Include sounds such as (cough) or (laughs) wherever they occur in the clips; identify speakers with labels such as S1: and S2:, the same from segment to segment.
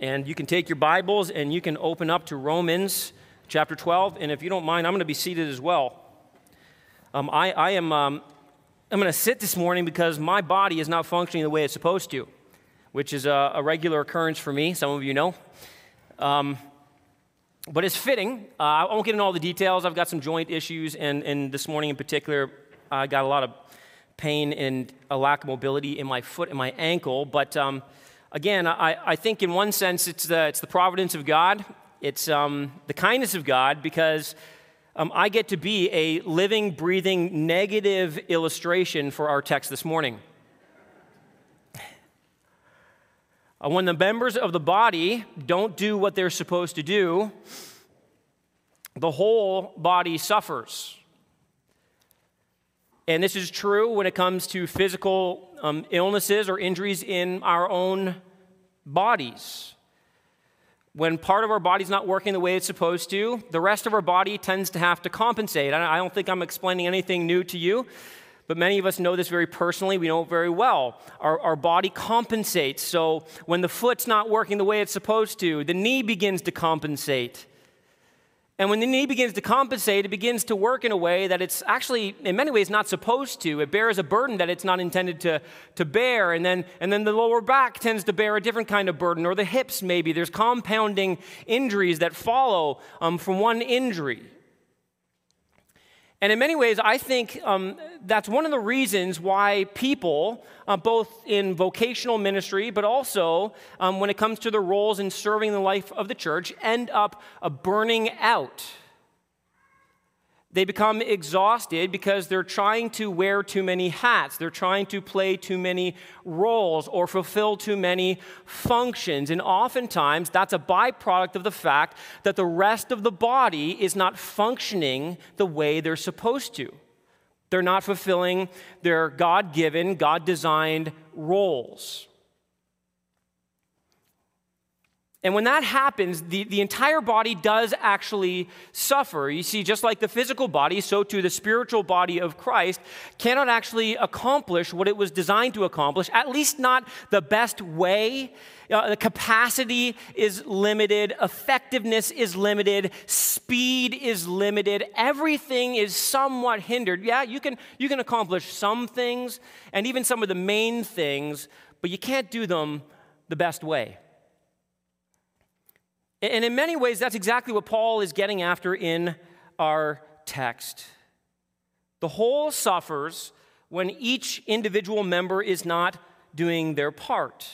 S1: And you can take your Bibles and you can open up to Romans chapter 12. And if you don't mind, I'm going to be seated as well. Um, I, I, am um, I'm going to sit this morning because my body is not functioning the way it's supposed to, which is a, a regular occurrence for me. Some of you know. Um, but it's fitting. Uh, I won't get into all the details. I've got some joint issues, and, and this morning in particular, I got a lot of pain and a lack of mobility in my foot and my ankle. But um, again, I, I think in one sense it's the, it's the providence of God, it's um, the kindness of God because um, I get to be a living, breathing, negative illustration for our text this morning. Uh, when the members of the body don't do what they're supposed to do, the whole body suffers. And this is true when it comes to physical um, illnesses or injuries in our own bodies. When part of our body's not working the way it's supposed to, the rest of our body tends to have to compensate. I don't think I'm explaining anything new to you, but many of us know this very personally. We know it very well. Our, our body compensates. So when the foot's not working the way it's supposed to, the knee begins to compensate. And when the knee begins to compensate, it begins to work in a way that it's actually, in many ways, not supposed to. It bears a burden that it's not intended to, to bear. And then, and then the lower back tends to bear a different kind of burden, or the hips, maybe. There's compounding injuries that follow um, from one injury. And in many ways, I think um, that's one of the reasons why people, uh, both in vocational ministry, but also um, when it comes to their roles in serving the life of the church, end up uh, burning out they become exhausted because they're trying to wear too many hats. They're trying to play too many roles or fulfill too many functions. And oftentimes, that's a byproduct of the fact that the rest of the body is not functioning the way they're supposed to. They're not fulfilling their God given, God designed roles. And when that happens, the, the entire body does actually suffer. You see, just like the physical body, so too the spiritual body of Christ cannot actually accomplish what it was designed to accomplish, at least not the best way. Uh, the capacity is limited, effectiveness is limited, speed is limited, everything is somewhat hindered. Yeah, you can, you can accomplish some things and even some of the main things, but you can't do them the best way. And in many ways, that's exactly what Paul is getting after in our text. The whole suffers when each individual member is not doing their part.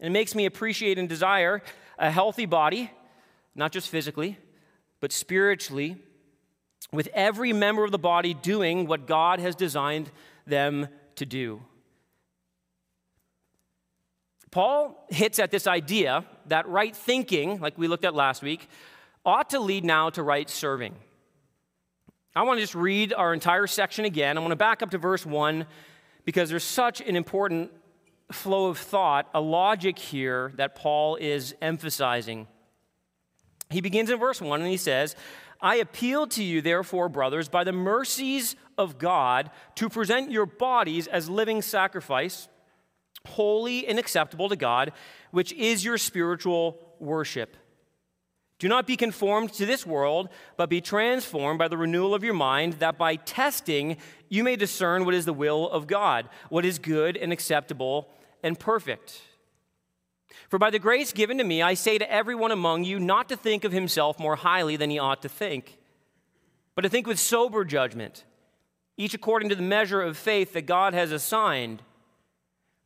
S1: And it makes me appreciate and desire a healthy body, not just physically, but spiritually, with every member of the body doing what God has designed them to do. Paul hits at this idea that right thinking, like we looked at last week, ought to lead now to right serving. I want to just read our entire section again. I want to back up to verse 1 because there's such an important flow of thought, a logic here that Paul is emphasizing. He begins in verse 1 and he says, I appeal to you, therefore, brothers, by the mercies of God, to present your bodies as living sacrifice holy and acceptable to God, which is your spiritual worship. Do not be conformed to this world, but be transformed by the renewal of your mind, that by testing you may discern what is the will of God, what is good and acceptable and perfect. For by the grace given to me, I say to everyone among you not to think of himself more highly than he ought to think, but to think with sober judgment, each according to the measure of faith that God has assigned.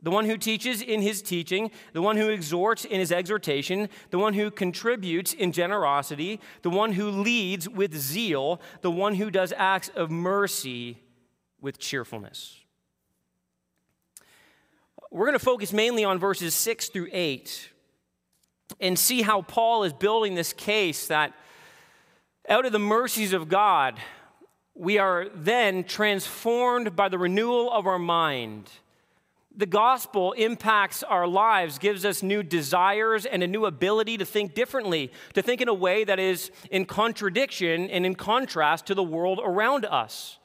S1: the one who teaches in his teaching, the one who exhorts in his exhortation, the one who contributes in generosity, the one who leads with zeal, the one who does acts of mercy with cheerfulness. We're going to focus mainly on verses 6 through 8 and see how Paul is building this case that out of the mercies of God, we are then transformed by the renewal of our mind. The gospel impacts our lives, gives us new desires and a new ability to think differently, to think in a way that is in contradiction and in contrast to the world around us.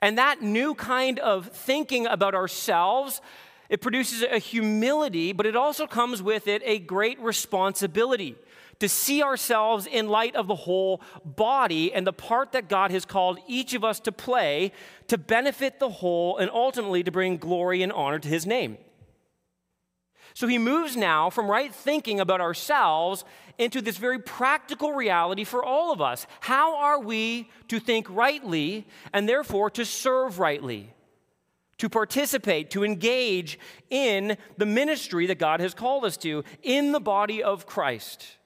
S1: And that new kind of thinking about ourselves, it produces a humility, but it also comes with it a great responsibility to see ourselves in light of the whole body and the part that God has called each of us to play to benefit the whole and ultimately to bring glory and honor to his name. So he moves now from right thinking about ourselves into this very practical reality for all of us. How are we to think rightly and therefore to serve rightly? To participate, to engage in the ministry that God has called us to in the body of Christ.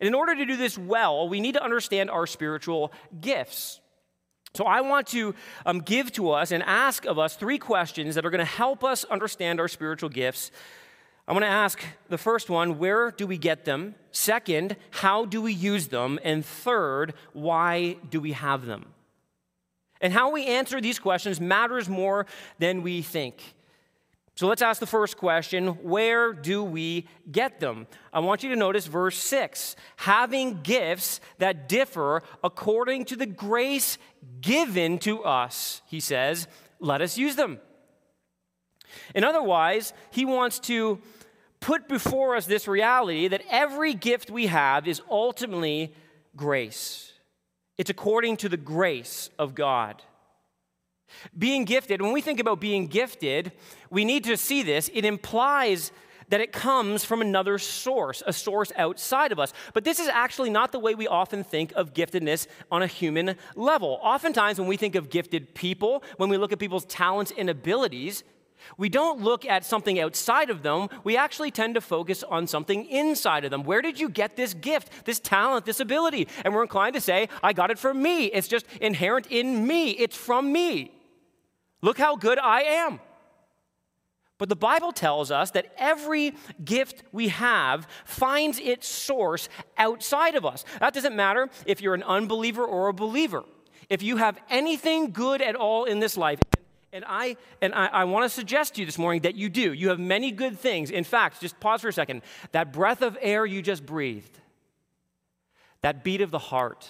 S1: And in order to do this well, we need to understand our spiritual gifts. So, I want to um, give to us and ask of us three questions that are going to help us understand our spiritual gifts. I'm going to ask the first one where do we get them? Second, how do we use them? And third, why do we have them? And how we answer these questions matters more than we think. So let's ask the first question where do we get them? I want you to notice verse 6 having gifts that differ according to the grace given to us, he says, let us use them. And otherwise, he wants to put before us this reality that every gift we have is ultimately grace. It's according to the grace of God. Being gifted, when we think about being gifted, we need to see this. It implies that it comes from another source, a source outside of us. But this is actually not the way we often think of giftedness on a human level. Oftentimes, when we think of gifted people, when we look at people's talents and abilities, we don't look at something outside of them. We actually tend to focus on something inside of them. Where did you get this gift, this talent, this ability? And we're inclined to say, I got it from me. It's just inherent in me, it's from me. Look how good I am. But the Bible tells us that every gift we have finds its source outside of us. That doesn't matter if you're an unbeliever or a believer. If you have anything good at all in this life, and I and I, I want to suggest to you this morning that you do. You have many good things. In fact, just pause for a second. That breath of air you just breathed, that beat of the heart,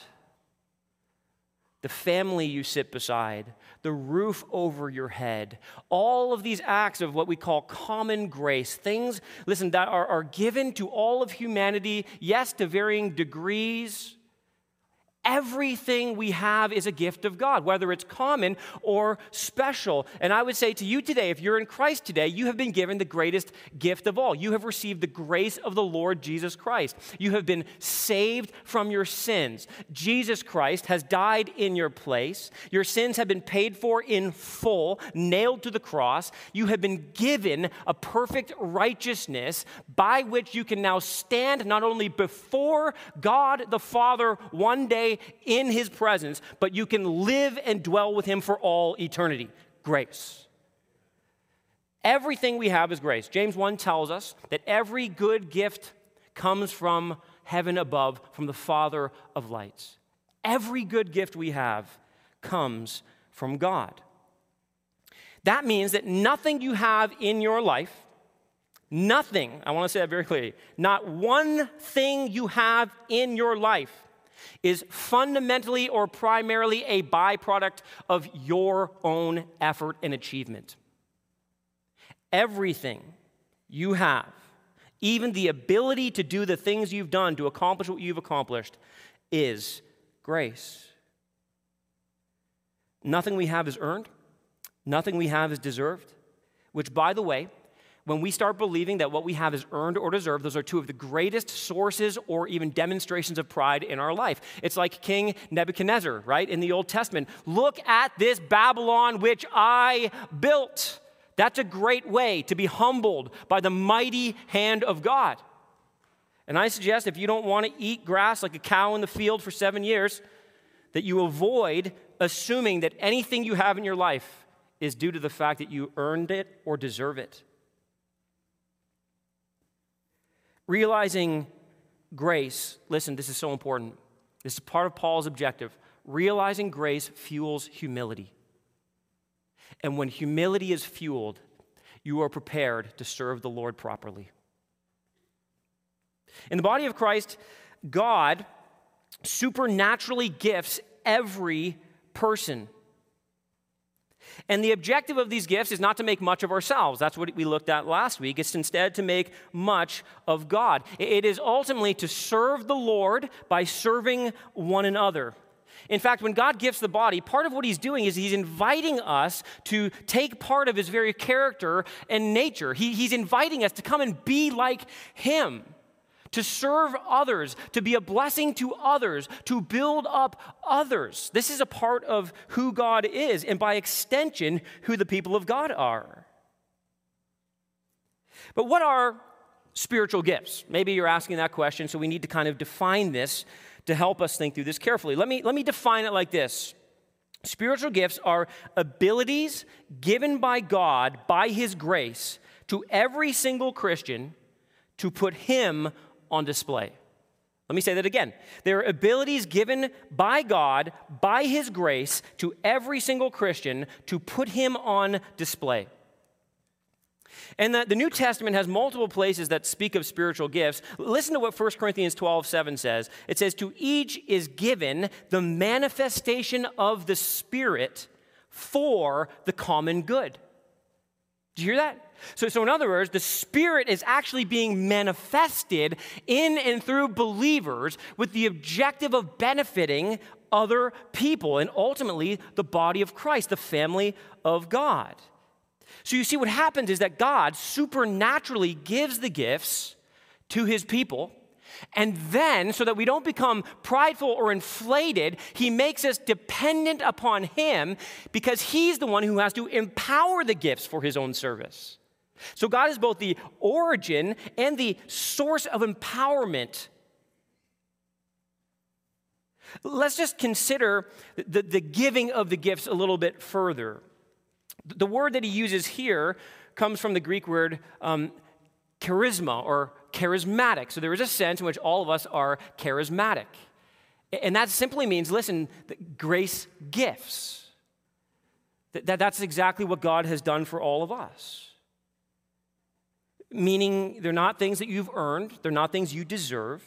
S1: the family you sit beside, the roof over your head. All of these acts of what we call common grace, things, listen, that are, are given to all of humanity, yes, to varying degrees. Everything we have is a gift of God, whether it's common or special. And I would say to you today, if you're in Christ today, you have been given the greatest gift of all. You have received the grace of the Lord Jesus Christ. You have been saved from your sins. Jesus Christ has died in your place. Your sins have been paid for in full, nailed to the cross. You have been given a perfect righteousness by which you can now stand not only before God the Father one day in his presence, but you can live and dwell with him for all eternity. Grace. Everything we have is grace. James 1 tells us that every good gift comes from heaven above, from the Father of lights. Every good gift we have comes from God. That means that nothing you have in your life, nothing, I want to say that very clearly, not one thing you have in your life is fundamentally or primarily a byproduct of your own effort and achievement. Everything you have, even the ability to do the things you've done to accomplish what you've accomplished, is grace. Nothing we have is earned, nothing we have is deserved, which, by the way, when we start believing that what we have is earned or deserved, those are two of the greatest sources or even demonstrations of pride in our life. It's like King Nebuchadnezzar, right, in the Old Testament. Look at this Babylon which I built. That's a great way to be humbled by the mighty hand of God. And I suggest if you don't want to eat grass like a cow in the field for seven years, that you avoid assuming that anything you have in your life is due to the fact that you earned it or deserve it. Realizing grace, listen, this is so important. This is part of Paul's objective. realizing grace fuels humility. And when humility is fueled, you are prepared to serve the Lord properly. In the body of Christ, God supernaturally gifts every person. And the objective of these gifts is not to make much of ourselves. That's what we looked at last week. It's instead to make much of God. It is ultimately to serve the Lord by serving one another. In fact, when God gifts the body, part of what he's doing is he's inviting us to take part of his very character and nature. He, he's inviting us to come and be like him to serve others, to be a blessing to others, to build up others. This is a part of who God is, and by extension, who the people of God are. But what are spiritual gifts? Maybe you're asking that question, so we need to kind of define this to help us think through this carefully. Let me, let me define it like this. Spiritual gifts are abilities given by God by His grace to every single Christian to put Him on display. Let me say that again. There are abilities given by God, by His grace, to every single Christian to put Him on display. And the, the, New Testament has multiple places that speak of spiritual gifts. Listen to what 1 Corinthians 12, 7 says. It says, To each is given the manifestation of the Spirit for the common good. Do you hear that? So, so, in other words, the Spirit is actually being manifested in and through believers with the objective of benefiting other people and ultimately the body of Christ, the family of God. So you see, what happens is that God supernaturally gives the gifts to his people. And then, so that we don't become prideful or inflated, he makes us dependent upon him because he's the one who has to empower the gifts for his own service. So God is both the origin and the source of empowerment. Let's just consider the, the giving of the gifts a little bit further. The word that he uses here comes from the Greek word um, charisma or charismatic. So there is a sense in which all of us are charismatic. And that simply means, listen, grace gifts. That, that's exactly what God has done for all of us meaning they're not things that you've earned, they're not things you deserve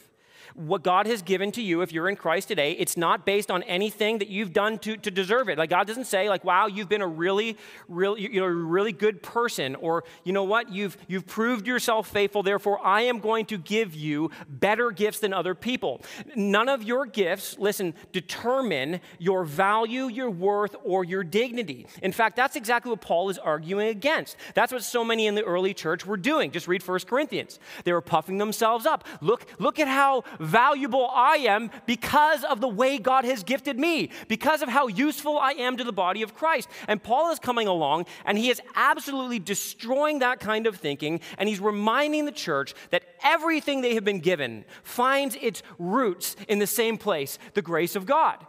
S1: what God has given to you, if you're in Christ today, it's not based on anything that you've done to, to deserve it. Like God doesn't say, like, wow, you've been a really, really, you know, really good person, or you know what, you've you've proved yourself faithful, therefore I am going to give you better gifts than other people. None of your gifts, listen, determine your value, your worth, or your dignity. In fact, that's exactly what Paul is arguing against. That's what so many in the early church were doing. Just read 1 Corinthians. They were puffing themselves up. Look, look at how valuable I am because of the way God has gifted me, because of how useful I am to the body of Christ. And Paul is coming along and he is absolutely destroying that kind of thinking. And he's reminding the church that everything they have been given finds its roots in the same place the grace of God.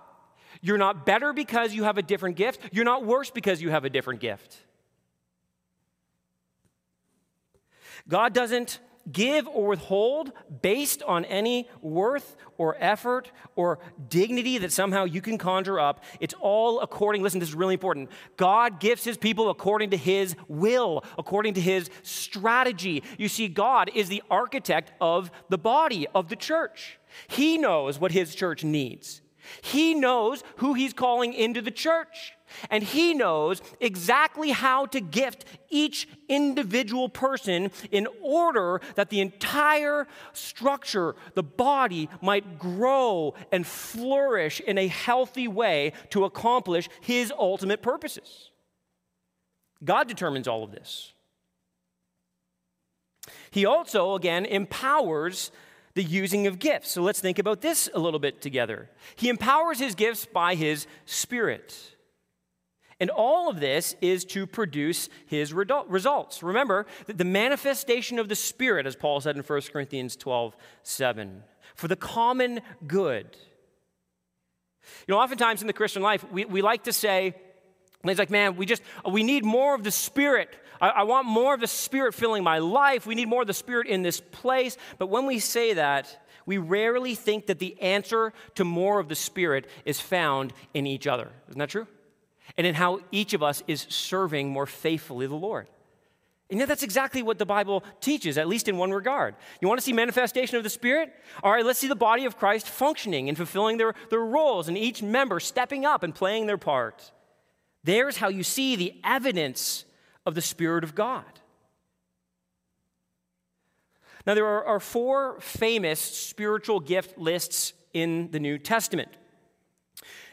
S1: You're not better because you have a different gift, you're not worse because you have a different gift. God doesn't give or withhold based on any worth or effort or dignity that somehow you can conjure up. It's all according, listen, this is really important. God gives his people according to his will, according to his strategy. You see, God is the architect of the body of the church. He knows what his church needs. He knows who he's calling into the church. And he knows exactly how to gift each individual person in order that the entire structure, the body, might grow and flourish in a healthy way to accomplish his ultimate purposes. God determines all of this. He also, again, empowers the using of gifts. So let's think about this a little bit together. He empowers his gifts by his Spirit. And all of this is to produce his results. Remember, that the manifestation of the Spirit, as Paul said in 1 Corinthians 12 7, for the common good. You know, oftentimes in the Christian life, we, we like to say, it's like, man, we just, we need more of the Spirit. I, I want more of the Spirit filling my life. We need more of the Spirit in this place. But when we say that, we rarely think that the answer to more of the Spirit is found in each other. Isn't that true? And in how each of us is serving more faithfully the Lord. And yet, that's exactly what the Bible teaches, at least in one regard. You want to see manifestation of the Spirit? All right, let's see the body of Christ functioning and fulfilling their, their roles, and each member stepping up and playing their part. There's how you see the evidence of the Spirit of God. Now, there are, are four famous spiritual gift lists in the New Testament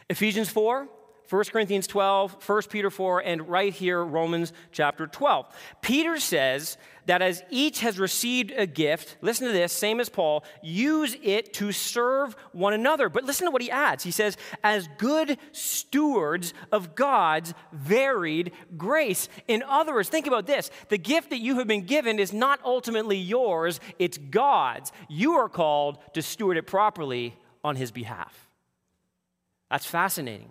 S1: Ephesians 4, 1 Corinthians 12, 1 Peter 4, and right here, Romans chapter 12. Peter says that as each has received a gift, listen to this, same as Paul, use it to serve one another. But listen to what he adds. He says, as good stewards of God's varied grace. In other words, think about this the gift that you have been given is not ultimately yours, it's God's. You are called to steward it properly on his behalf. That's fascinating.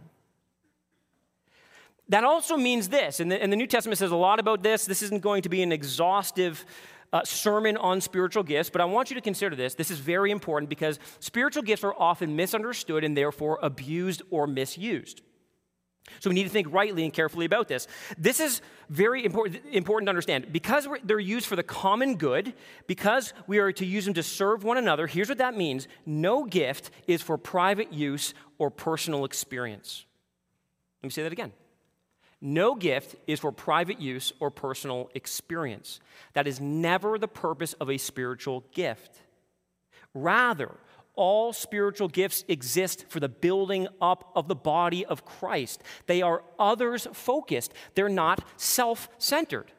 S1: That also means this, and the, and the, New Testament says a lot about this. This isn't going to be an exhaustive uh, sermon on spiritual gifts, but I want you to consider this. This is very important because spiritual gifts are often misunderstood and therefore abused or misused. So we need to think rightly and carefully about this. This is very important, important to understand. Because they're used for the common good, because we are to use them to serve one another, here's what that means no gift is for private use or personal experience. Let me say that again. No gift is for private use or personal experience. That is never the purpose of a spiritual gift. Rather, all spiritual gifts exist for the building up of the body of Christ. They are others focused, they're not self centered.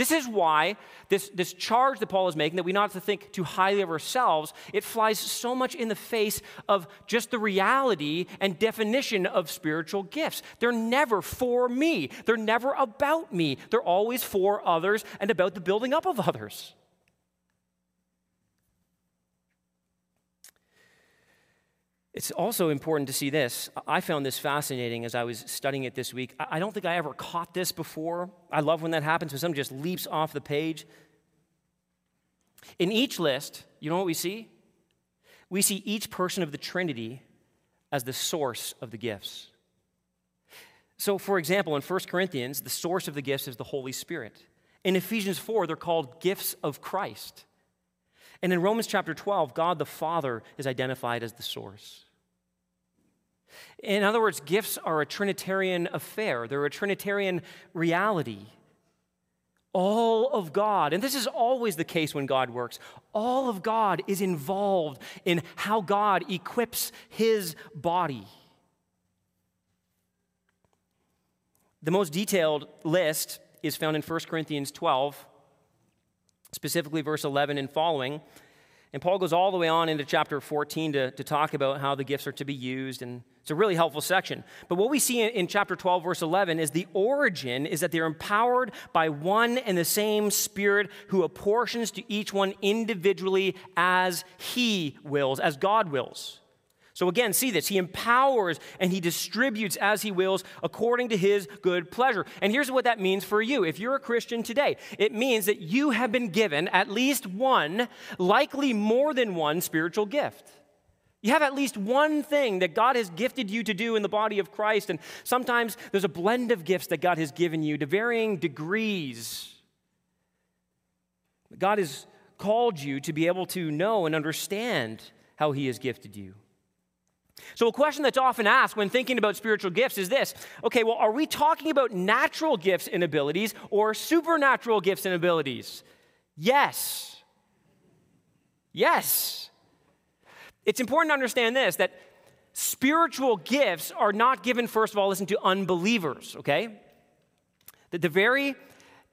S1: This is why this, this charge that Paul is making, that we not to think too highly of ourselves, it flies so much in the face of just the reality and definition of spiritual gifts. They're never for me, they're never about me, they're always for others and about the building up of others. It's also important to see this. I found this fascinating as I was studying it this week. I don't think I ever caught this before. I love when that happens, when something just leaps off the page. In each list, you know what we see? We see each person of the Trinity as the source of the gifts. So, for example, in 1 Corinthians, the source of the gifts is the Holy Spirit. In Ephesians 4, they're called gifts of Christ. And in Romans chapter 12, God the Father is identified as the source. In other words, gifts are a Trinitarian affair, they're a Trinitarian reality. All of God, and this is always the case when God works, all of God is involved in how God equips his body. The most detailed list is found in 1 Corinthians 12, specifically verse 11 and following. And Paul goes all the way on into chapter 14 to, to talk about how the gifts are to be used, and it's a really helpful section. But what we see in, in chapter 12, verse 11, is the origin is that they're empowered by one and the same Spirit who apportions to each one individually as he wills, as God wills. So again, see this. He empowers and he distributes as he wills according to his good pleasure. And here's what that means for you. If you're a Christian today, it means that you have been given at least one, likely more than one spiritual gift. You have at least one thing that God has gifted you to do in the body of Christ. And sometimes there's a blend of gifts that God has given you to varying degrees. God has called you to be able to know and understand how He has gifted you. So, a question that's often asked when thinking about spiritual gifts is this okay, well, are we talking about natural gifts and abilities or supernatural gifts and abilities? Yes. Yes. It's important to understand this that spiritual gifts are not given, first of all, listen to unbelievers, okay? That the very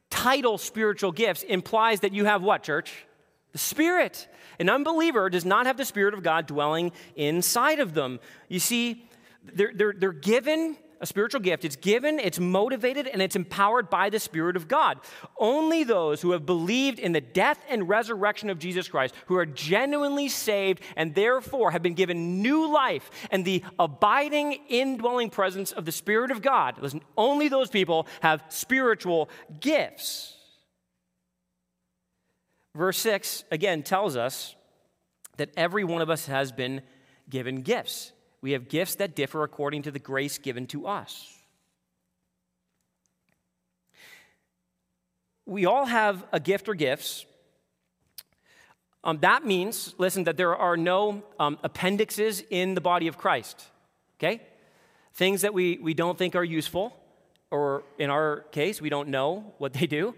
S1: title spiritual gifts implies that you have what, church? The Spirit. An unbeliever does not have the Spirit of God dwelling inside of them. You see, they're, they're, they're given a spiritual gift. It's given, it's motivated, and it's empowered by the Spirit of God. Only those who have believed in the death and resurrection of Jesus Christ, who are genuinely saved and therefore have been given new life and the abiding, indwelling presence of the Spirit of God, listen, only those people have spiritual gifts. Verse 6 again tells us that every one of us has been given gifts. We have gifts that differ according to the grace given to us. We all have a gift or gifts. Um, that means, listen, that there are no um, appendixes in the body of Christ, okay? Things that we, we don't think are useful, or in our case, we don't know what they do.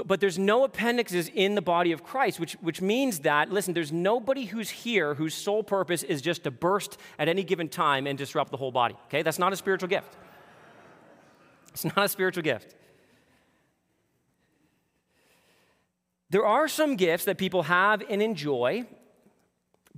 S1: But, but there's no appendixes in the body of Christ, which, which means that, listen, there's nobody who's here whose sole purpose is just to burst at any given time and disrupt the whole body. Okay? That's not a spiritual gift. It's not a spiritual gift. There are some gifts that people have and enjoy,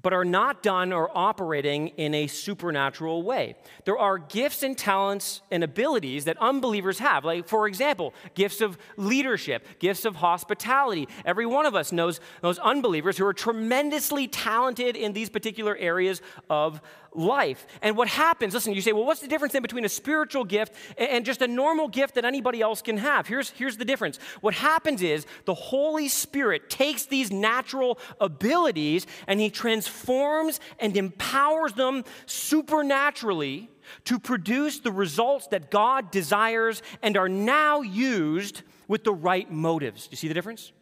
S1: but are not done or operating in a supernatural way. There are gifts and talents and abilities that unbelievers have. Like, for example, gifts of leadership, gifts of hospitality. Every one of us knows those unbelievers who are tremendously talented in these particular areas of life. And what happens, listen, you say, well, what's the difference then between a spiritual gift and just a normal gift that anybody else can have? Here's, here's the difference. What happens is the Holy Spirit takes these natural abilities and he transforms and empowers them supernaturally to produce the results that God desires and are now used with the right motives. Do you see the difference?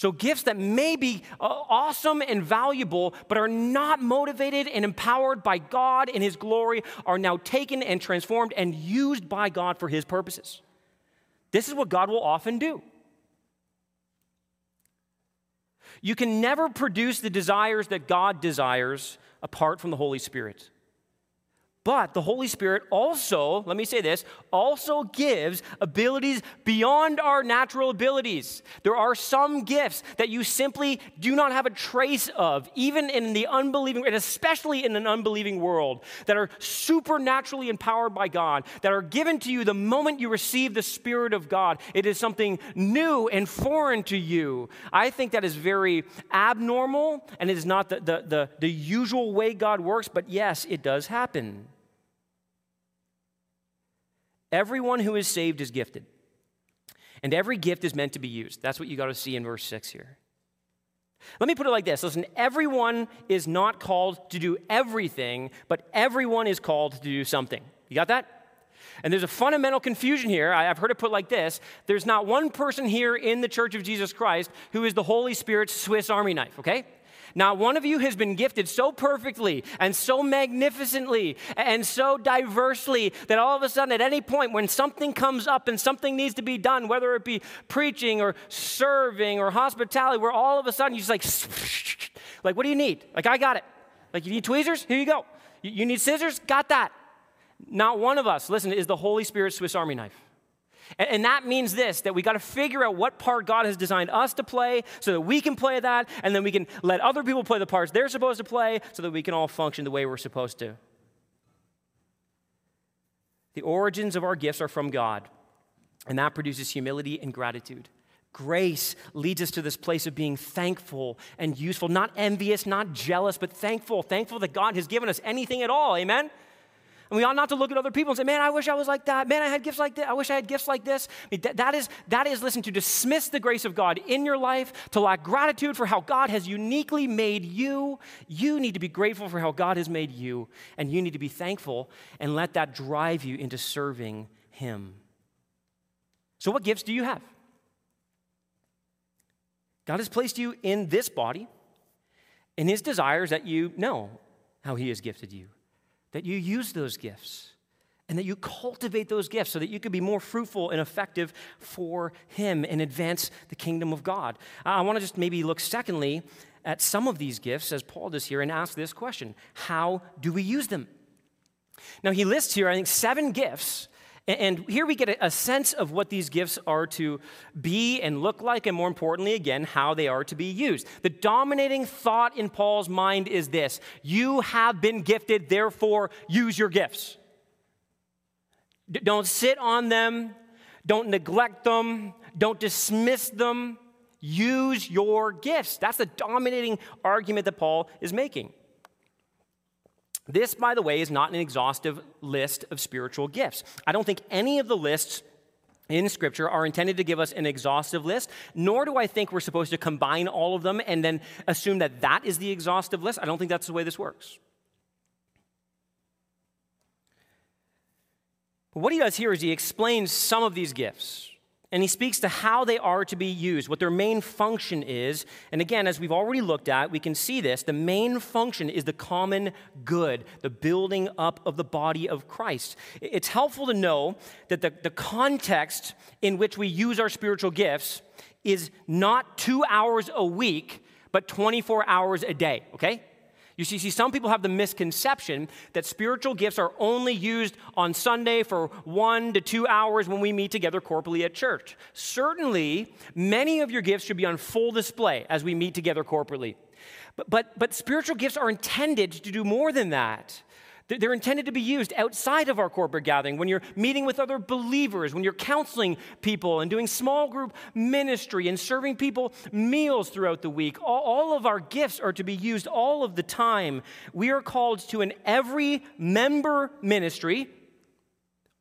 S1: So, gifts that may be uh, awesome and valuable, but are not motivated and empowered by God in His glory, are now taken and transformed and used by God for His purposes. This is what God will often do. You can never produce the desires that God desires apart from the Holy Spirit. But the Holy Spirit also, let me say this, also gives abilities beyond our natural abilities. There are some gifts that you simply do not have a trace of, even in the unbelieving, and especially in an unbelieving world, that are supernaturally empowered by God, that are given to you the moment you receive the Spirit of God. It is something new and foreign to you. I think that is very abnormal, and it is not the, the, the, the usual way God works, but yes, it does happen. Everyone who is saved is gifted. And every gift is meant to be used. That's what you got to see in verse 6 here. Let me put it like this listen, everyone is not called to do everything, but everyone is called to do something. You got that? And there's a fundamental confusion here. I've heard it put like this there's not one person here in the Church of Jesus Christ who is the Holy Spirit's Swiss Army knife, okay? Not one of you has been gifted so perfectly and so magnificently and so diversely that all of a sudden, at any point, when something comes up and something needs to be done, whether it be preaching or serving or hospitality, where all of a sudden you're just like, (sniffs) like, what do you need? Like, I got it. Like, you need tweezers? Here you go. You need scissors? Got that. Not one of us, listen, is the Holy Spirit Swiss Army knife. And, that means this that we got to figure out what part God has designed us to play so that we can play that, and then we can let other people play the parts they're supposed to play so that we can all function the way we're supposed to. The origins of our gifts are from God, and that produces humility and gratitude. Grace leads us to this place of being thankful and useful, not envious, not jealous, but thankful. Thankful that God has given us anything at all. Amen? And we ought not to look at other people and say, man, I wish I was like that. Man, I had gifts like that. I wish I had gifts like this. I mean, that, that, is, that is, listen, to dismiss the grace of God in your life, to lack gratitude for how God has uniquely made you. You need to be grateful for how God has made you, and you need to be thankful and let that drive you into serving Him. So, what gifts do you have? God has placed you in this body, and His desires that you know how He has gifted you that you use those gifts and that you cultivate those gifts so that you can be more fruitful and effective for Him and advance the kingdom of God. I want to just maybe look, secondly, at some of these gifts, as Paul does here, and ask this question How do we use them? Now, he lists here, I think, seven gifts and here we get a sense of what these gifts are to be and look like, and more importantly, again, how they are to be used. The dominating thought in Paul's mind is this You have been gifted, therefore use your gifts. D- don't sit on them, don't neglect them, don't dismiss them. Use your gifts. That's the dominating argument that Paul is making. This, by the way, is not an exhaustive list of spiritual gifts. I don't think any of the lists in Scripture are intended to give us an exhaustive list, nor do I think we're supposed to combine all of them and then assume that that is the exhaustive list. I don't think that's the way this works. But what he does here is he explains some of these gifts. And he speaks to how they are to be used, what their main function is. And again, as we've already looked at, we can see this. The main function is the common good, the building up of the body of Christ. It's helpful to know that the, the context in which we use our spiritual gifts is not two hours a week, but 24 hours a day, okay? You see, see, some people have the misconception that spiritual gifts are only used on Sunday for one to two hours when we meet together corporately at church. Certainly, many of your gifts should be on full display as we meet together corporately. But, but, but spiritual gifts are intended to do more than that. They're intended to be used outside of our corporate gathering when you're meeting with other believers, when you're counseling people and doing small group ministry and serving people meals throughout the week. All, of our gifts are to be used all of the time. We are called to an every member ministry,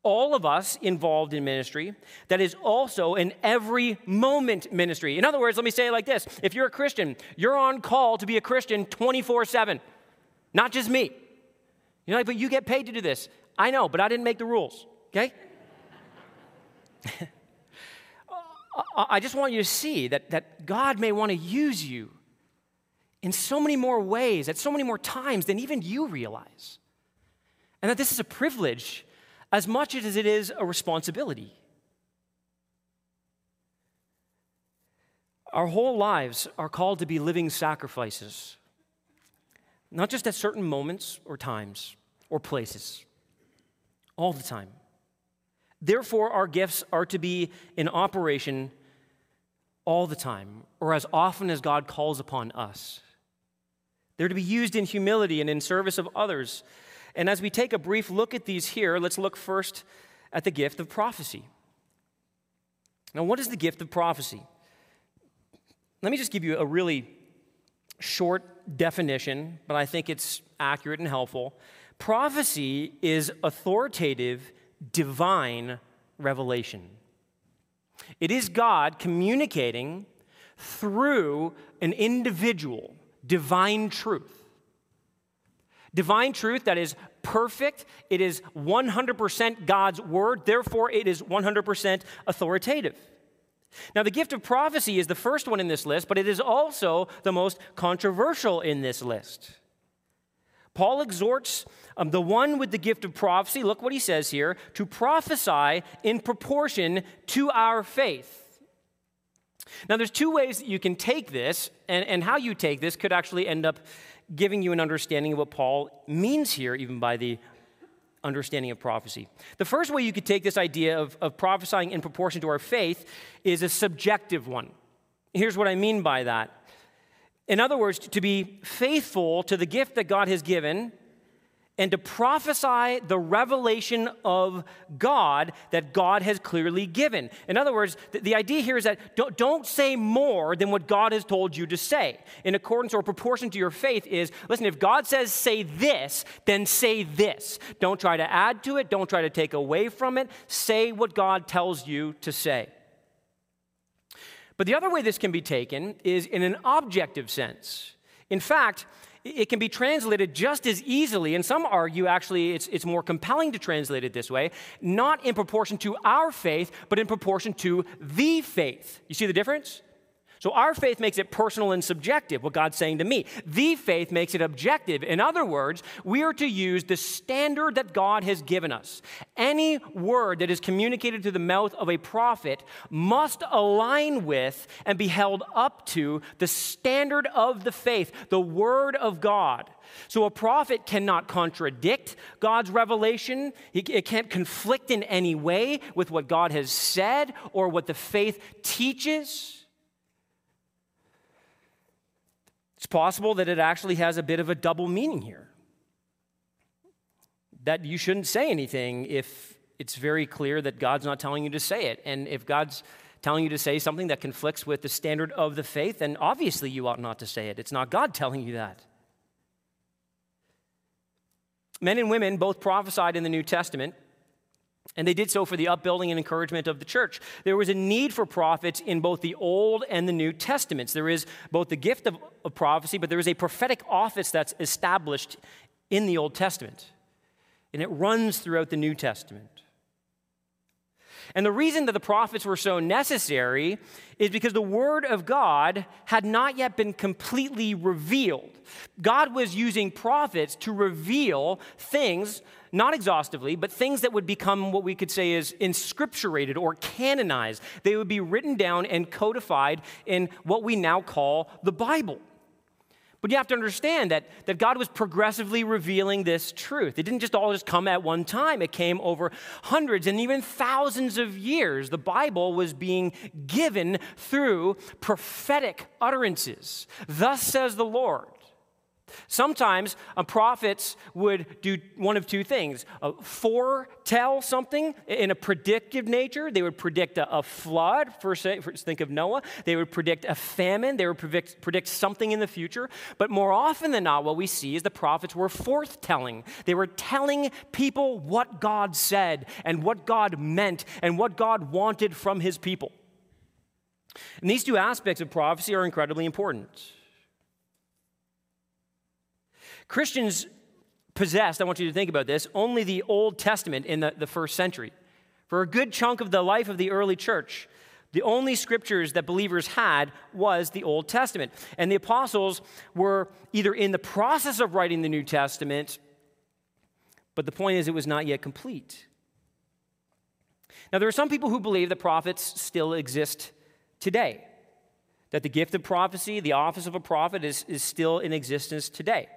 S1: all of us involved in ministry, that is also an every moment ministry. In other words, let me say it like this if you're a Christian, you're on call to be a Christian 24 7, not just me. You're like, but you get paid to do this. I know, but I didn't make the rules, okay? (laughs) I just want you to see that, that God may want to use you in so many more ways, at so many more times than even you realize. And that this is a privilege as much as it is a responsibility. Our whole lives are called to be living sacrifices, not just at certain moments or times, or places all the time. Therefore, our gifts are to be in operation all the time, or as often as God calls upon us. They're to be used in humility and in service of others. And as we take a brief look at these here, let's look first at the gift of prophecy. Now, what is the gift of prophecy? Let me just give you a really short definition, but I think it's accurate and helpful. Prophecy is authoritative, divine revelation. It is God communicating through an individual divine truth. Divine truth that is perfect, it is 100% God's word, therefore, it is 100% authoritative. Now, the gift of prophecy is the first one in this list, but it is also the most controversial in this list. Paul exhorts um, the one with the gift of prophecy, look what he says here, to prophesy in proportion to our faith. Now, there's two ways that you can take this, and, and how you take this could actually end up giving you an understanding of what Paul means here, even by the understanding of prophecy. The first way you could take this idea of, of prophesying in proportion to our faith is a subjective one. Here's what I mean by that in other words, to be faithful to the gift that God has given and to prophesy the revelation of God that God has clearly given. In other words, the, the, idea here is that don't, don't say more than what God has told you to say. In accordance or proportion to your faith is listen, if God says say this, then say this. Don't try to add to it, don't try to take away from it. Say what God tells you to say. But the other way this can be taken is in an objective sense. In fact, it can be translated just as easily, and some argue actually it's, it's more compelling to translate it this way, not in proportion to our faith, but in proportion to the faith. You see the difference? So our faith makes it personal and subjective, what God's saying to me. The faith makes it objective. In other words, we are to use the standard that God has given us. Any word that is communicated through the mouth of a prophet must align with and be held up to the standard of the faith, the word of God. So a prophet cannot contradict God's revelation. It can't conflict in any way with what God has said or what the faith teaches. It's possible that it actually has a bit of a double meaning here. That you shouldn't say anything if it's very clear that God's not telling you to say it. And if God's telling you to say something that conflicts with the standard of the faith, then obviously you ought not to say it. It's not God telling you that. Men and women both prophesied in the New Testament. And they did so for the upbuilding and encouragement of the church. There was a need for prophets in both the Old and the New Testaments. There is both the gift of, of prophecy, but there is a prophetic office that's established in the Old Testament. And it runs throughout the New Testament. And the reason that the prophets were so necessary is because the word of God had not yet been completely revealed. God was using prophets to reveal things, not exhaustively, but things that would become what we could say is inscripturated or canonized. They would be written down and codified in what we now call the Bible. But you have to understand that, that God was progressively revealing this truth. It didn't just all just come at one time, it came over hundreds and even thousands of years. The Bible was being given through prophetic utterances. Thus says the Lord. Sometimes uh, prophets would do one of two things uh, foretell something in a predictive nature. They would predict a, a flood, first, first, think of Noah. They would predict a famine. They would predict, predict something in the future. But more often than not, what we see is the prophets were forthtelling. They were telling people what God said and what God meant and what God wanted from his people. And these two aspects of prophecy are incredibly important. Christians possessed, I want you to think about this, only the Old Testament in the, the first century. For a good chunk of the life of the early church, the only scriptures that believers had was the Old Testament. And the apostles were either in the process of writing the New Testament, but the point is, it was not yet complete. Now, there are some people who believe that prophets still exist today, that the gift of prophecy, the office of a prophet, is, is still in existence today.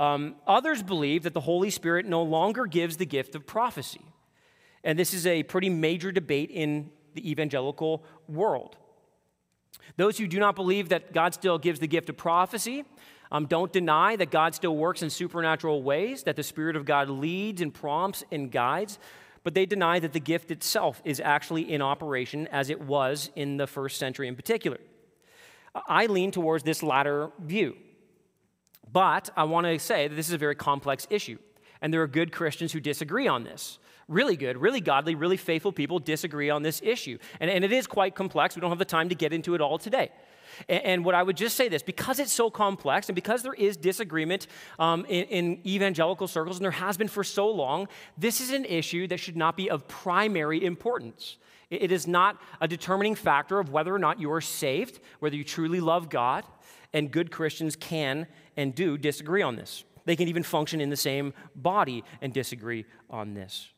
S1: Um, others believe that the Holy Spirit no longer gives the gift of prophecy. And this is a pretty major debate in the evangelical world. Those who do not believe that God still gives the gift of prophecy um, don't deny that God still works in supernatural ways, that the Spirit of God leads and prompts and guides, but they deny that the gift itself is actually in operation as it was in the first century in particular. I lean towards this latter view. But I want to say that this is a very complex issue, and there are good Christians who disagree on this. Really good, really godly, really faithful people disagree on this issue. And, and it is quite complex. We don't have the time to get into it all today. And, and what I would just say this because it's so complex and because there is disagreement um, in, in evangelical circles, and there has been for so long, this is an issue that should not be of primary importance. It is not a determining factor of whether or not you are saved, whether you truly love God, and good Christians can and do disagree on this. They can even function in the same body and disagree on this.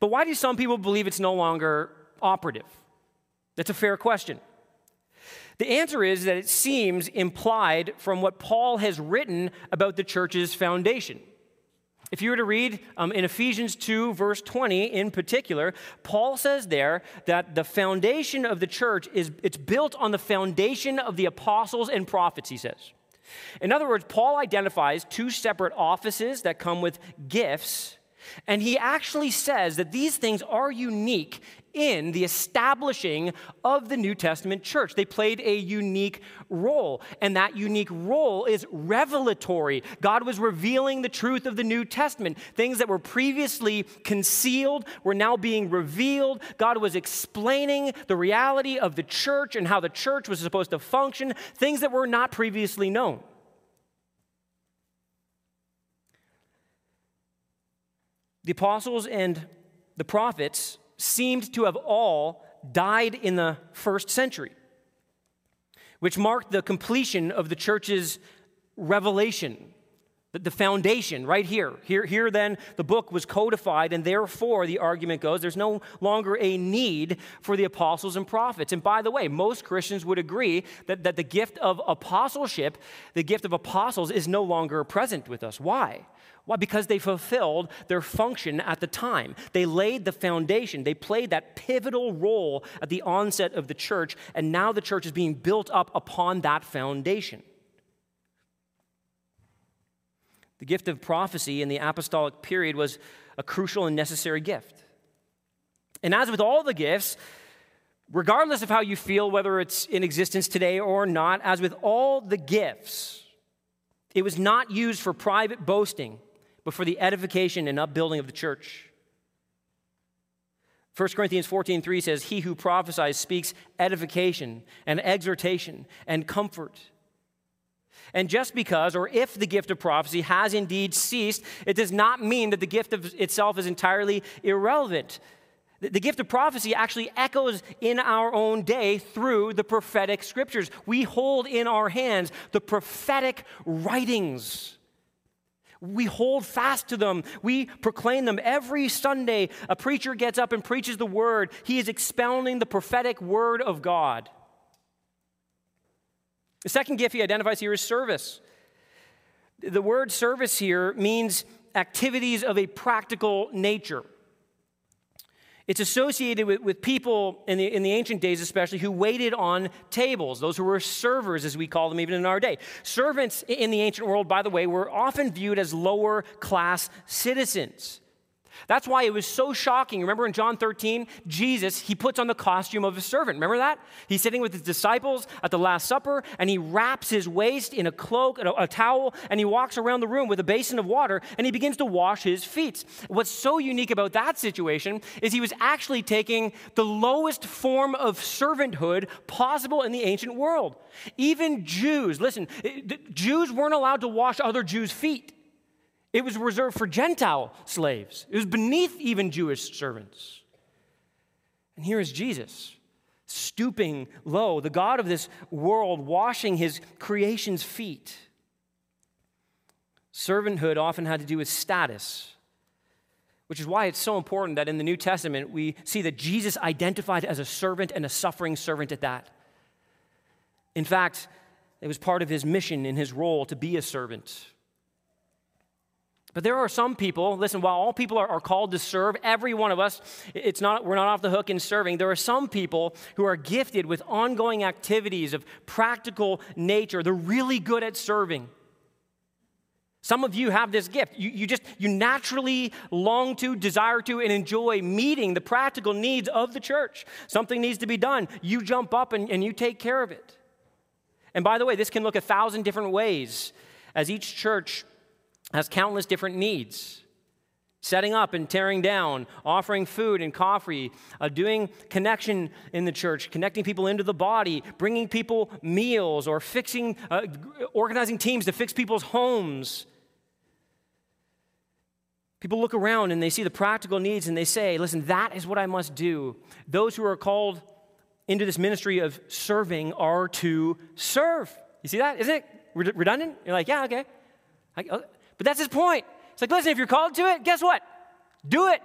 S1: But why do some people believe it's no longer operative? That's a fair question. The answer is that it seems implied from what Paul has written about the church's foundation. If you were to read um, in Ephesians 2, verse 20 in particular, Paul says there that the foundation of the church is it's built on the foundation of the apostles and prophets, he says. In other words, Paul identifies two separate offices that come with gifts, and he actually says that these things are unique in the establishing of the New Testament church. They played a unique role, and that unique role is revelatory. God was revealing the truth of the New Testament. Things that were previously concealed were now being revealed. God was explaining the reality of the church and how the church was supposed to function, things that were not previously known. The apostles and the prophets seemed to have all died in the first century, which marked the completion of the church's revelation, the foundation right here. Here, here then, the book was codified, and therefore, the argument goes, there's no longer a need for the apostles and prophets. And by the way, most Christians would agree that, that the gift of apostleship, the gift of apostles, is no longer present with us. Why? Why? Because they fulfilled their function at the time. They laid the foundation. They played that pivotal role at the onset of the church, and now the church is being built up upon that foundation. The gift of prophecy in the apostolic period was a crucial and necessary gift. And as with all the gifts, regardless of how you feel, whether it's in existence today or not, as with all the gifts, it was not used for private boasting but for the edification and upbuilding of the church. 1 Corinthians 14:3 says, "He who prophesies speaks edification and exhortation and comfort." And just because, or if the gift of prophecy has indeed ceased, it does not mean that the gift of itself is entirely irrelevant. The gift of prophecy actually echoes in our own day through the prophetic scriptures. We hold in our hands the prophetic writings. We hold fast to them. We proclaim them. Every Sunday, a preacher gets up and preaches the word. He is expounding the prophetic word of God. The second gift he identifies here is service. The word service here means activities of a practical nature. It's associated with, with people in the, in the ancient days, especially, who waited on tables, those who were servers, as we call them even in our day. Servants in the ancient world, by the way, were often viewed as lower class citizens. That's why it was so shocking. Remember in John 13, Jesus, he puts on the costume of a servant. Remember that? He's sitting with his disciples at the Last Supper, and he wraps his waist in a cloak, a, a towel, and he walks around the room with a basin of water, and he begins to wash his feet. What's so unique about that situation is he was actually taking the lowest form of servanthood possible in the ancient world. Even Jews, listen, Jews weren't allowed to wash other Jews' feet. It was reserved for Gentile slaves, it was beneath even Jewish servants. And here is Jesus, stooping low, the God of this world, washing his creation's feet. Servanthood often had to do with status, which is why it's so important that in the New Testament we see that Jesus identified as a servant and a suffering servant at that. In fact, it was part of his mission in his role to be a servant. But there are some people, listen, while all people are, are, called to serve, every one of us, it's not, we're not off the hook in serving. There are some people who are gifted with ongoing activities of practical nature. They're really good at serving. Some of you have this gift. You, you just, you naturally long to, desire to, and enjoy meeting the practical needs of the church. Something needs to be done. You jump up and, and you take care of it. And by the way, this can look a thousand different ways as each church has countless different needs setting up and tearing down, offering food and coffee, uh, doing connection in the church, connecting people into the body, bringing people meals, or fixing, uh, organizing teams to fix people's homes. People look around and they see the practical needs and they say, listen, that is what I must do. Those who are called into this ministry of serving are to serve. You see that? Isn't it redundant? You're like, yeah, okay. I, uh, but that's his point. It's like, listen, if you're called to it, guess what? Do it.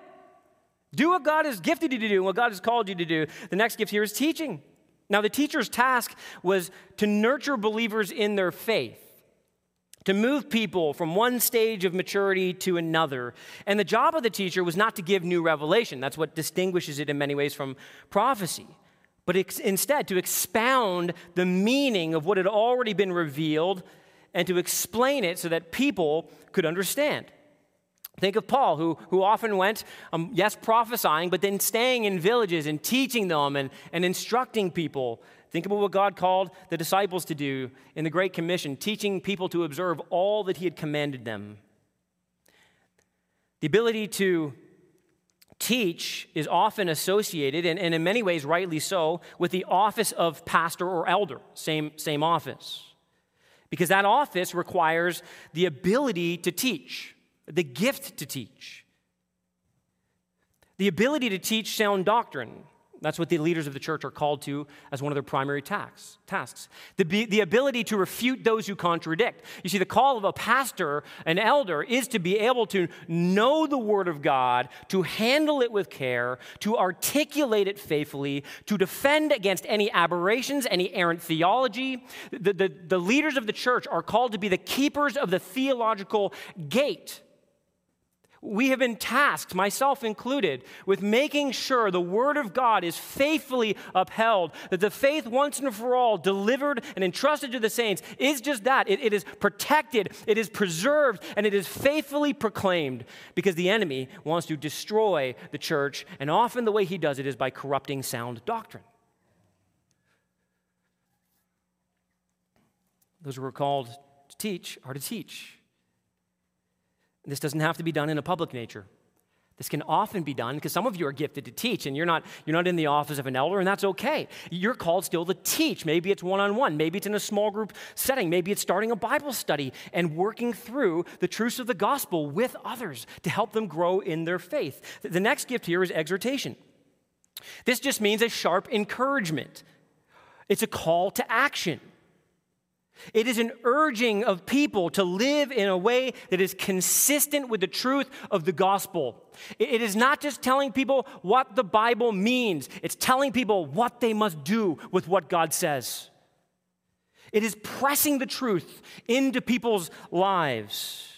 S1: Do what God has gifted you to do and what God has called you to do. The next gift here is teaching. Now, the teacher's task was to nurture believers in their faith, to move people from one stage of maturity to another. And the job of the teacher was not to give new revelation. That's what distinguishes it in many ways from prophecy. But instead, to expound the meaning of what had already been revealed and to explain it so that people could understand. Think of Paul, who, who often went, um, yes, prophesying, but then staying in villages and teaching them and, and instructing people. Think about what God called the disciples to do in the Great Commission, teaching people to observe all that He had commanded them. The ability to teach is often associated, and, and in many ways rightly so, with the office of pastor or elder, same, same office because that office requires the ability to teach, the gift to teach, the ability to teach sound doctrine. That's what the leaders of the church are called to as one of their primary tasks. tasks. The, the ability to refute those who contradict. You see, the call of a pastor, an elder, is to be able to know the Word of God, to handle it with care, to articulate it faithfully, to defend against any aberrations, any errant theology. The, the, the leaders of the church are called to be the keepers of the theological gate we have been tasked, myself included, with making sure the Word of God is faithfully upheld, that the faith once and for all delivered and entrusted to the saints is just that. it, it is protected, it is preserved, and it is faithfully proclaimed because the enemy wants to destroy the church, and often the way he does it is by corrupting sound doctrine. Those who are called to teach are to teach. This doesn't have to be done in a public nature. This can often be done because some of you are gifted to teach and you're not, you're not in the office of an elder, and that's okay. You're called still to teach. Maybe it's one on one, maybe it's in a small group setting, maybe it's starting a Bible study and working through the truths of the gospel with others to help them grow in their faith. The next gift here is exhortation. This just means a sharp encouragement, it's a call to action. It is an urging of people to live in a way that is consistent with the truth of the gospel. It is not just telling people what the Bible means, it's telling people what they must do with what God says. It is pressing the truth into people's lives.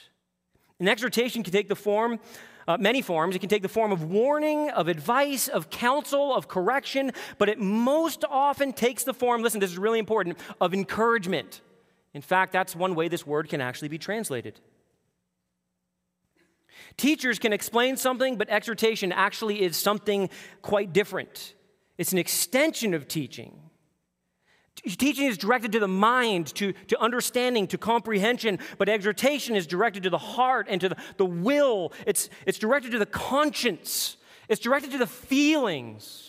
S1: An exhortation can take the form, uh, many forms. It can take the form of warning, of advice, of counsel, of correction, but it most often takes the form, listen, this is really important, of encouragement. In fact, that's one way this word can actually be translated. Teachers can explain something, but exhortation actually is something quite different. It's an extension of teaching. Teaching is directed to the mind, to, to understanding, to comprehension, but exhortation is directed to the heart and to the, the will. It's, it's directed to the conscience, it's directed to the feelings.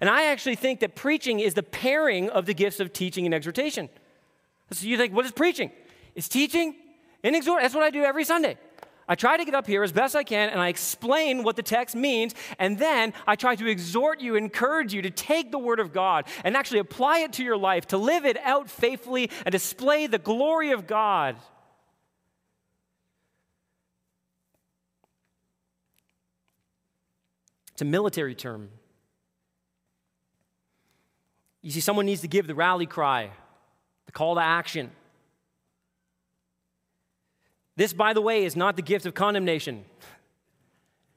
S1: And I actually think that preaching is the pairing of the gifts of teaching and exhortation. So you think, what is preaching? It's teaching and exhort. That's what I do every Sunday. I try to get up here as best I can and I explain what the text means, and then I try to exhort you, encourage you to take the Word of God and actually apply it to your life, to live it out faithfully and display the glory of God. It's a military term. You see, someone needs to give the rally cry, the call to action. This, by the way, is not the gift of condemnation.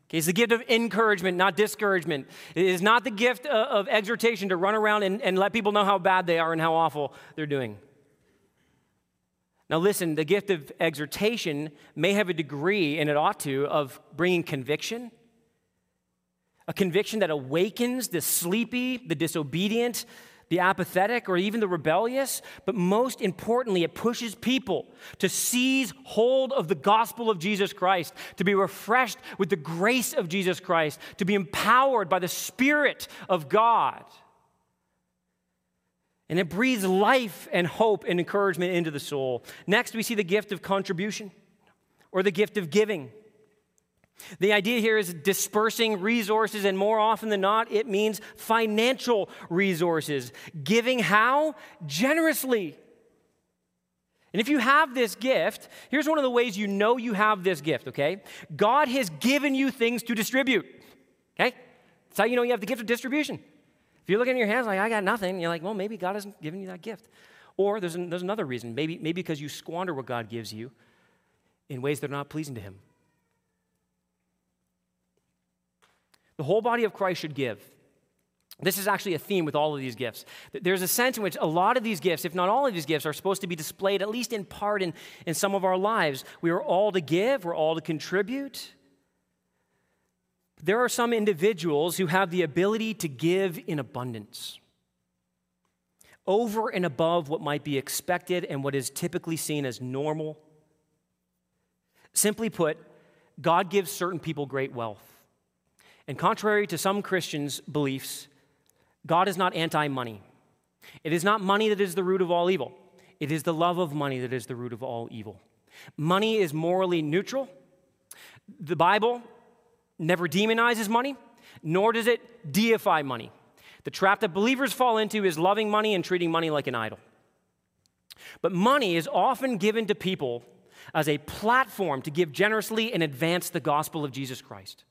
S1: Okay, it's the gift of encouragement, not discouragement. It is not the gift of exhortation to run around and, and let people know how bad they are and how awful they're doing. Now, listen, the gift of exhortation may have a degree, and it ought to, of bringing conviction. A conviction that awakens the sleepy, the disobedient, the apathetic, or even the rebellious, but most importantly, it pushes people to seize hold of the gospel of Jesus Christ, to be refreshed with the grace of Jesus Christ, to be empowered by the Spirit of God. And it breathes life and hope and encouragement into the soul. Next, we see the gift of contribution or the gift of giving. The idea here is dispersing resources, and more often than not, it means financial resources. Giving how? Generously. And if you have this gift, here's one of the ways you know you have this gift, okay? God has given you things to distribute, okay? That's how you know you have the gift of distribution. If you're looking in your hands like, I got nothing, you're like, well, maybe God hasn't given you that gift. Or there's, an, there's another reason. Maybe, maybe because you squander what God gives you in ways that are not pleasing to Him. The whole body of Christ should give. This is actually a theme with all of these gifts. There's a sense in which a lot of these gifts, if not all of these gifts, are supposed to be displayed, at least in part, in, in some of our lives. We are all to give, we're all to contribute. There are some individuals who have the ability to give in abundance, over and above what might be expected and what is typically seen as normal. Simply put, God gives certain people great wealth. And contrary to some Christians' beliefs, God is not anti money. It is not money that is the root of all evil, it is the love of money that is the root of all evil. Money is morally neutral. The Bible never demonizes money, nor does it deify money. The trap that believers fall into is loving money and treating money like an idol. But money is often given to people as a platform to give generously and advance the gospel of Jesus Christ.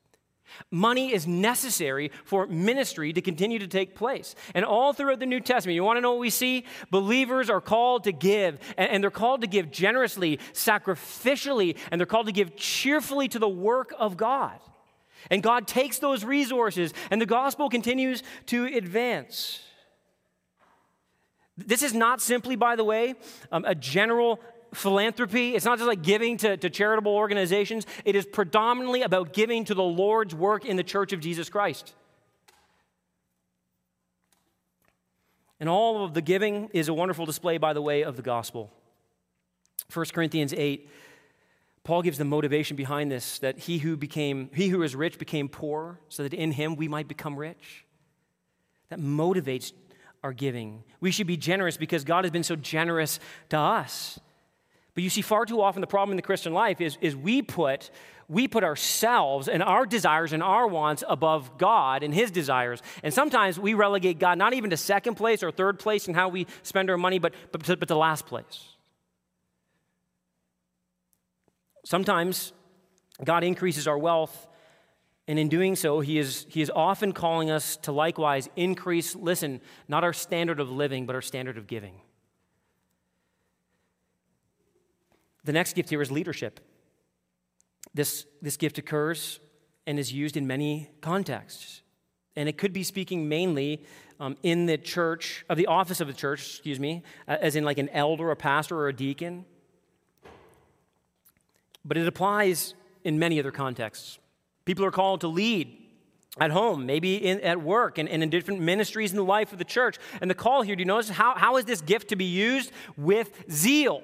S1: Money is necessary for ministry to continue to take place. And all throughout the New Testament, you want to know what we see? Believers are called to give, and, they're called to give generously, sacrificially, and they're called to give cheerfully to the work of God. And God takes those resources, and the gospel continues to advance. This is not simply, by the way, um, a general philanthropy. It's not just like giving to, to charitable organizations, it is predominantly about giving to the Lord's work in the church of Jesus Christ. And all of the giving is a wonderful display, by the way, of the gospel. 1 Corinthians 8 Paul gives the motivation behind this that he who became he who is rich became poor so that in him we might become rich. That motivates our giving. We should be generous because God has been so generous to us. But you see, far too often the problem in the Christian life is, is we put we put ourselves and our desires and our wants above God and His desires. And sometimes we relegate God not even to second place or third place in how we spend our money, but, but, to, but to last place. Sometimes God increases our wealth, and in doing so, he is, he is often calling us to likewise increase, listen, not our standard of living, but our standard of giving. The next gift here is leadership. This, this gift occurs and is used in many contexts. And it could be speaking mainly um, in the church, of the office of the church, excuse me, as in like an elder, a pastor, or a deacon but it applies in many other contexts. People are called to lead at home, maybe in, at work, and, and, in different ministries in the life of the church. And the call here, do you notice how, how is this gift to be used? With zeal.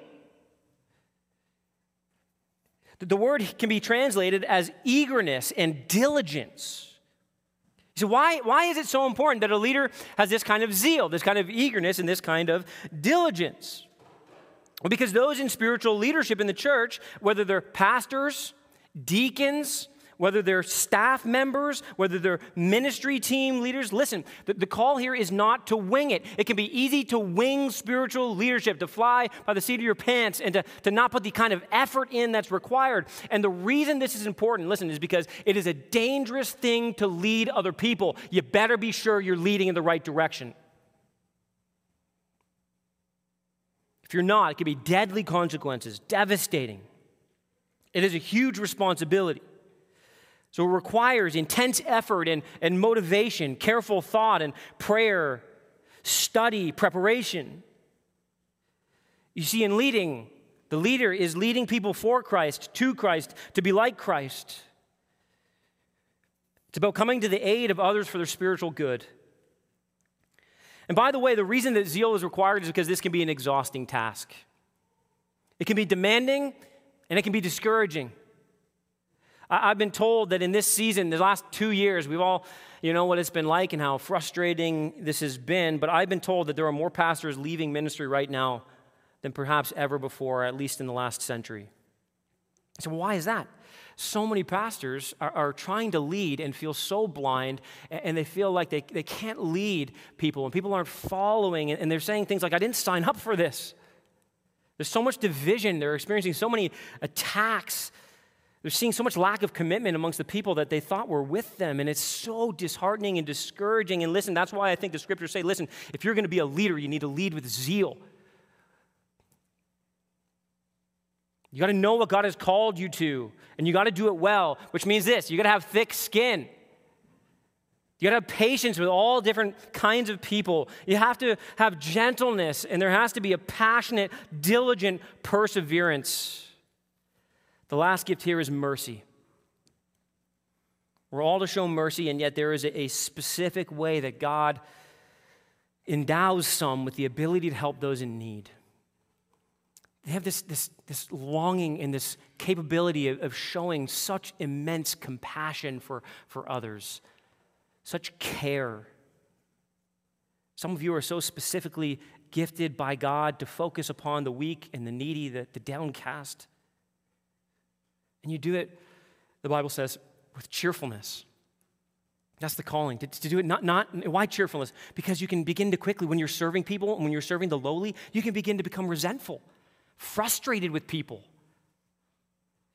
S1: The, word can be translated as eagerness and diligence. So, why, why is it so important that a leader has this kind of zeal, this kind of eagerness, and this kind of diligence? Because those in spiritual leadership in the church, whether they're pastors, deacons, whether they're staff members, whether they're ministry team leaders, listen, the, the, call here is not to wing it. It can be easy to wing spiritual leadership, to fly by the seat of your pants, and to, to not put the kind of effort in that's required. And the reason this is important, listen, is because it is a dangerous thing to lead other people. You better be sure you're leading in the right direction. If you're not, it can be deadly consequences, devastating. It is a huge responsibility. So it requires intense effort and, and motivation, careful thought and prayer, study, preparation. You see, in leading, the leader is leading people for Christ, to Christ, to be like Christ. It's about coming to the aid of others for their spiritual good. And by the way, the reason that zeal is required is because this can be an exhausting task. It can be demanding and it can be discouraging. I've been told that in this season, the last two years, we've all, you know, what it's been like and how frustrating this has been. But I've been told that there are more pastors leaving ministry right now than perhaps ever before, at least in the last century. So, why is that? so many pastors are, are, trying to lead and feel so blind and they feel like they, they can't lead people and people aren't following and they're saying things like, I didn't sign up for this. There's so much division. They're experiencing so many attacks. They're seeing so much lack of commitment amongst the people that they thought were with them. And it's so disheartening and discouraging. And listen, that's why I think the scriptures say listen, if you're going to be a leader, you need to lead with zeal. You got to know what God has called you to, and you got to do it well, which means this you got to have thick skin. You got to have patience with all different kinds of people. You have to have gentleness, and there has to be a passionate, diligent perseverance. The last gift here is mercy. We're all to show mercy, and yet there is a specific way that God endows some with the ability to help those in need they have this, this, this longing and this capability of, of showing such immense compassion for, for others, such care. Some of you are so specifically gifted by God to focus upon the weak and the needy, the, the downcast. And you do it, the Bible says, with cheerfulness. That's the calling, to, to do it not, not, why cheerfulness? Because you can begin to quickly, when you're serving people and when you're serving the lowly, you can begin to become resentful frustrated with people.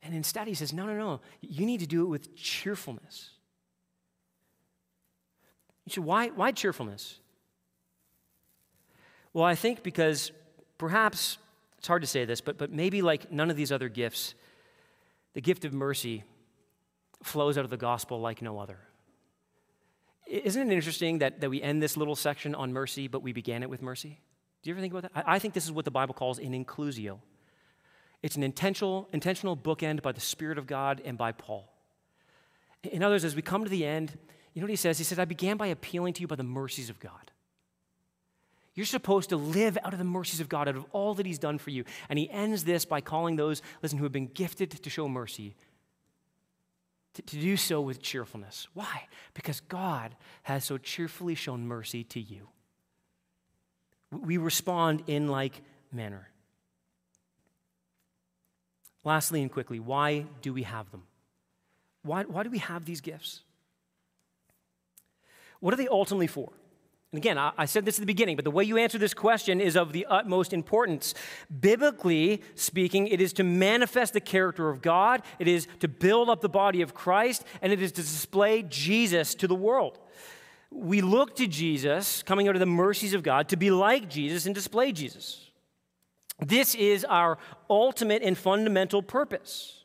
S1: And instead, he says, No, no, no. You need to do it with cheerfulness. You say, why, why cheerfulness? Well, I think because perhaps, it's hard to say this, but, but maybe like none of these other gifts, the gift of mercy flows out of the gospel like no other. Isn't it interesting that, that we end this little section on mercy, but we began it with mercy? Do you ever think about that? I, I think this is what the Bible calls an inclusio. It's an intentional, intentional bookend by the Spirit of God and by Paul. In others, as we come to the end, you know what he says? He says, I began by appealing to you by the mercies of God. You're supposed to live out of the mercies of God, out of all that He's done for you. And He ends this by calling those, listen, who have been gifted to show mercy, to, to do so with cheerfulness. Why? Because God has so cheerfully shown mercy to you. We respond in like manner. Lastly and quickly, why do we have them? Why, why do we have these gifts? What are they ultimately for? And again, I, said this at the beginning, but the way you answer this question is of the utmost importance. Biblically speaking, it is to manifest the character of God, it is to build up the body of Christ, and it is to display Jesus to the world. We look to Jesus, coming out of the mercies of God, to be like Jesus and display Jesus. This is our ultimate and fundamental purpose.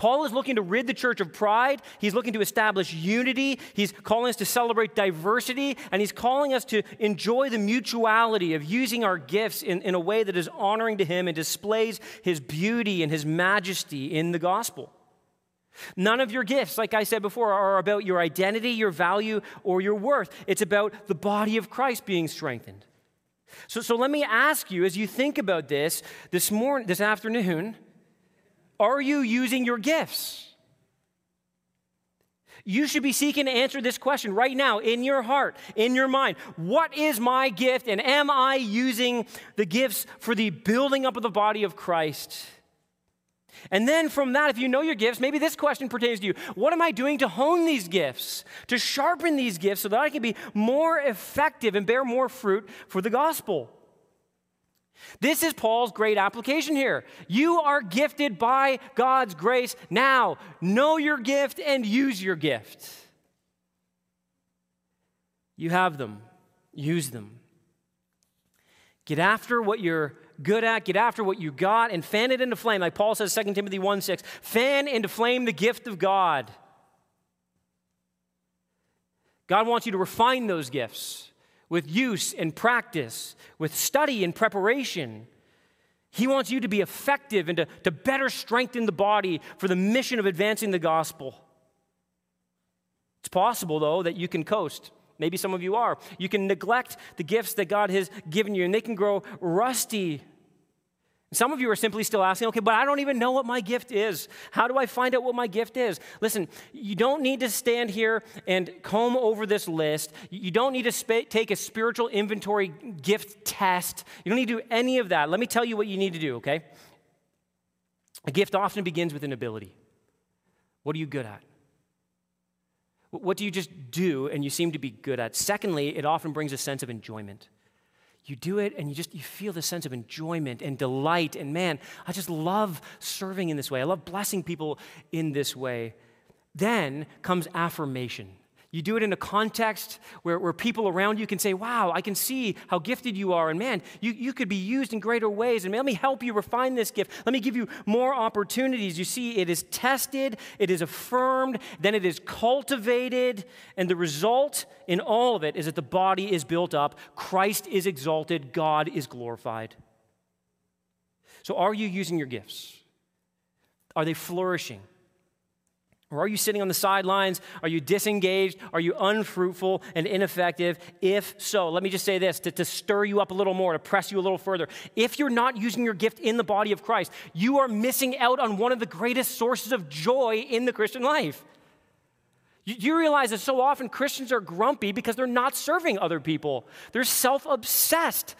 S1: Paul is looking to rid the church of pride. He's looking to establish unity. He's calling us to celebrate diversity. And he's calling us to enjoy the mutuality of using our gifts in, in a way that is honoring to him and displays his beauty and his majesty in the gospel. None of your gifts, like I said before, are about your identity, your value, or your worth. It's about the body of Christ being strengthened. So, so let me ask you, as you think about this this morning, this afternoon, are you using your gifts? You should be seeking to answer this question right now in your heart, in your mind. What is my gift, and am I using the gifts for the building up of the body of Christ? And then from that, if you know your gifts, maybe this question pertains to you. What am I doing to hone these gifts, to sharpen these gifts so that I can be more effective and bear more fruit for the gospel? This is Paul's great application here. You are gifted by God's grace. Now, know your gift and use your gift. You have them, use them. Get after what you're good at, get after what you got, and fan it into flame. Like Paul says, 2 Timothy 1 6, fan into flame the gift of God. God wants you to refine those gifts with use and practice, with study and preparation. He wants you to be effective and to, to better strengthen the body for the mission of advancing the gospel. It's possible, though, that you can coast. Maybe some of you are. You can neglect the gifts that God has given you, and they can grow rusty some of you are simply still asking, okay, but I don't even know what my gift is. How do I find out what my gift is? Listen, you don't need to stand here and comb over this list. You don't need to sp- take a spiritual inventory gift test. You don't need to do any of that. Let me tell you what you need to do, okay? A gift often begins with an ability. What are you good at? What do you just do and you seem to be good at? Secondly, it often brings a sense of enjoyment you do it and you just you feel the sense of enjoyment and delight. And man i just love serving in this way. I love blessing people in this way. Then comes affirmation you do it in a context where, where people around you can say, Wow, I can see how gifted you are. And man, you, you could be used in greater ways. And let me help you refine this gift. Let me give you more opportunities. You see, it is tested, it is affirmed, then it is cultivated. And the result in all of it is that the body is built up, Christ is exalted, God is glorified. So, are you using your gifts? Are they flourishing? Or are you sitting on the sidelines? Are you disengaged? Are you unfruitful and ineffective? If so, let me just say this to, to, stir you up a little more, to press you a little further. If you're not using your gift in the body of Christ, you are missing out on one of the greatest sources of joy in the Christian life. You, you realize that so often Christians are grumpy because they're not serving other people, they're self obsessed.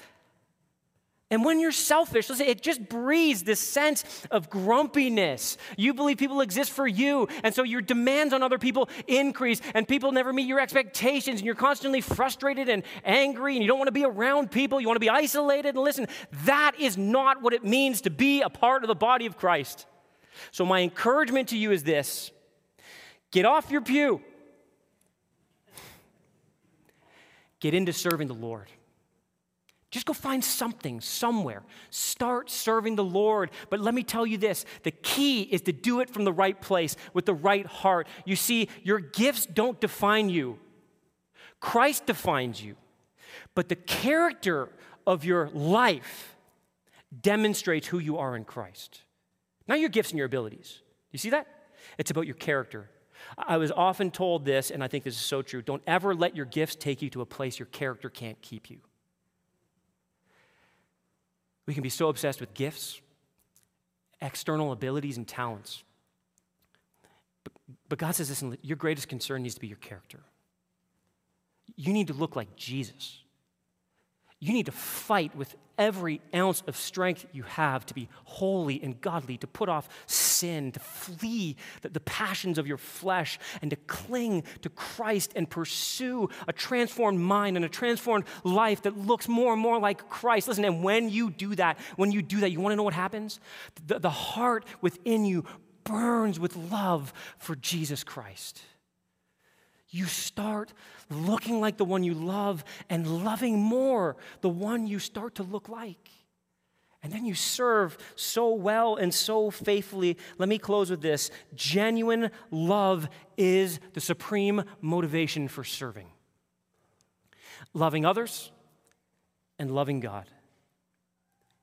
S1: And when you're selfish, listen, it just breeds this sense of grumpiness. You believe people exist for you, and so your demands on other people increase, and people never meet your expectations, and you're constantly frustrated and angry, and you don't want to be around people. You want to be isolated. And listen, that is not what it means to be a part of the body of Christ. So, my encouragement to you is this get off your pew, get into serving the Lord. Just go find something somewhere. Start serving the Lord. But let me tell you this the key is to do it from the right place with the right heart. You see, your gifts don't define you, Christ defines you. But the character of your life demonstrates who you are in Christ. Not your gifts and your abilities. You see that? It's about your character. I was often told this, and I think this is so true don't ever let your gifts take you to a place your character can't keep you. We can be so obsessed with gifts, external abilities, and talents. But, but God says, listen, your greatest concern needs to be your character. You need to look like Jesus. You need to fight with every ounce of strength you have to be holy and godly, to put off sin, to flee the, the, passions of your flesh, and to cling to Christ and pursue a transformed mind and a transformed life that looks more and more like Christ. Listen, and when you do that, when you do that, you want to know what happens? The, the heart within you burns with love for Jesus Christ you start looking like the one you love and loving more the one you start to look like. And then you serve so well and so faithfully. Let me close with this genuine love is the supreme motivation for serving. Loving others and loving God.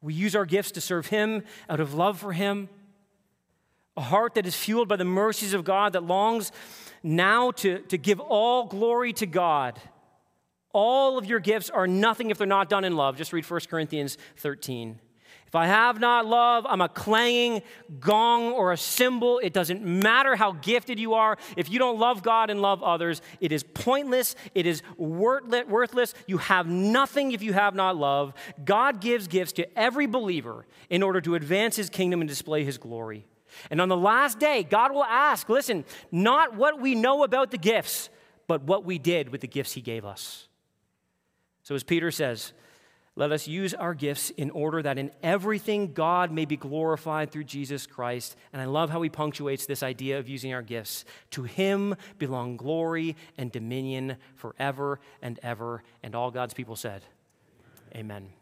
S1: We use our gifts to serve Him out of love for Him. A heart that is fueled by the mercies of God that longs now to, to give all glory to God. All of your gifts are nothing if they're not done in love. Just read 1 Corinthians 13. If I have not love, I'm a clanging gong or a cymbal. It doesn't matter how gifted you are. If you don't love God and love others, it is pointless. It is worthless. You have nothing if you have not love. God gives gifts to every believer in order to advance his kingdom and display his glory. And on the last day, God will ask listen, not what we know about the gifts, but what we did with the gifts He gave us. So, as Peter says, let us use our gifts in order that in everything God may be glorified through Jesus Christ. And I love how he punctuates this idea of using our gifts. To him belong glory and dominion forever and ever. And all God's people said, Amen.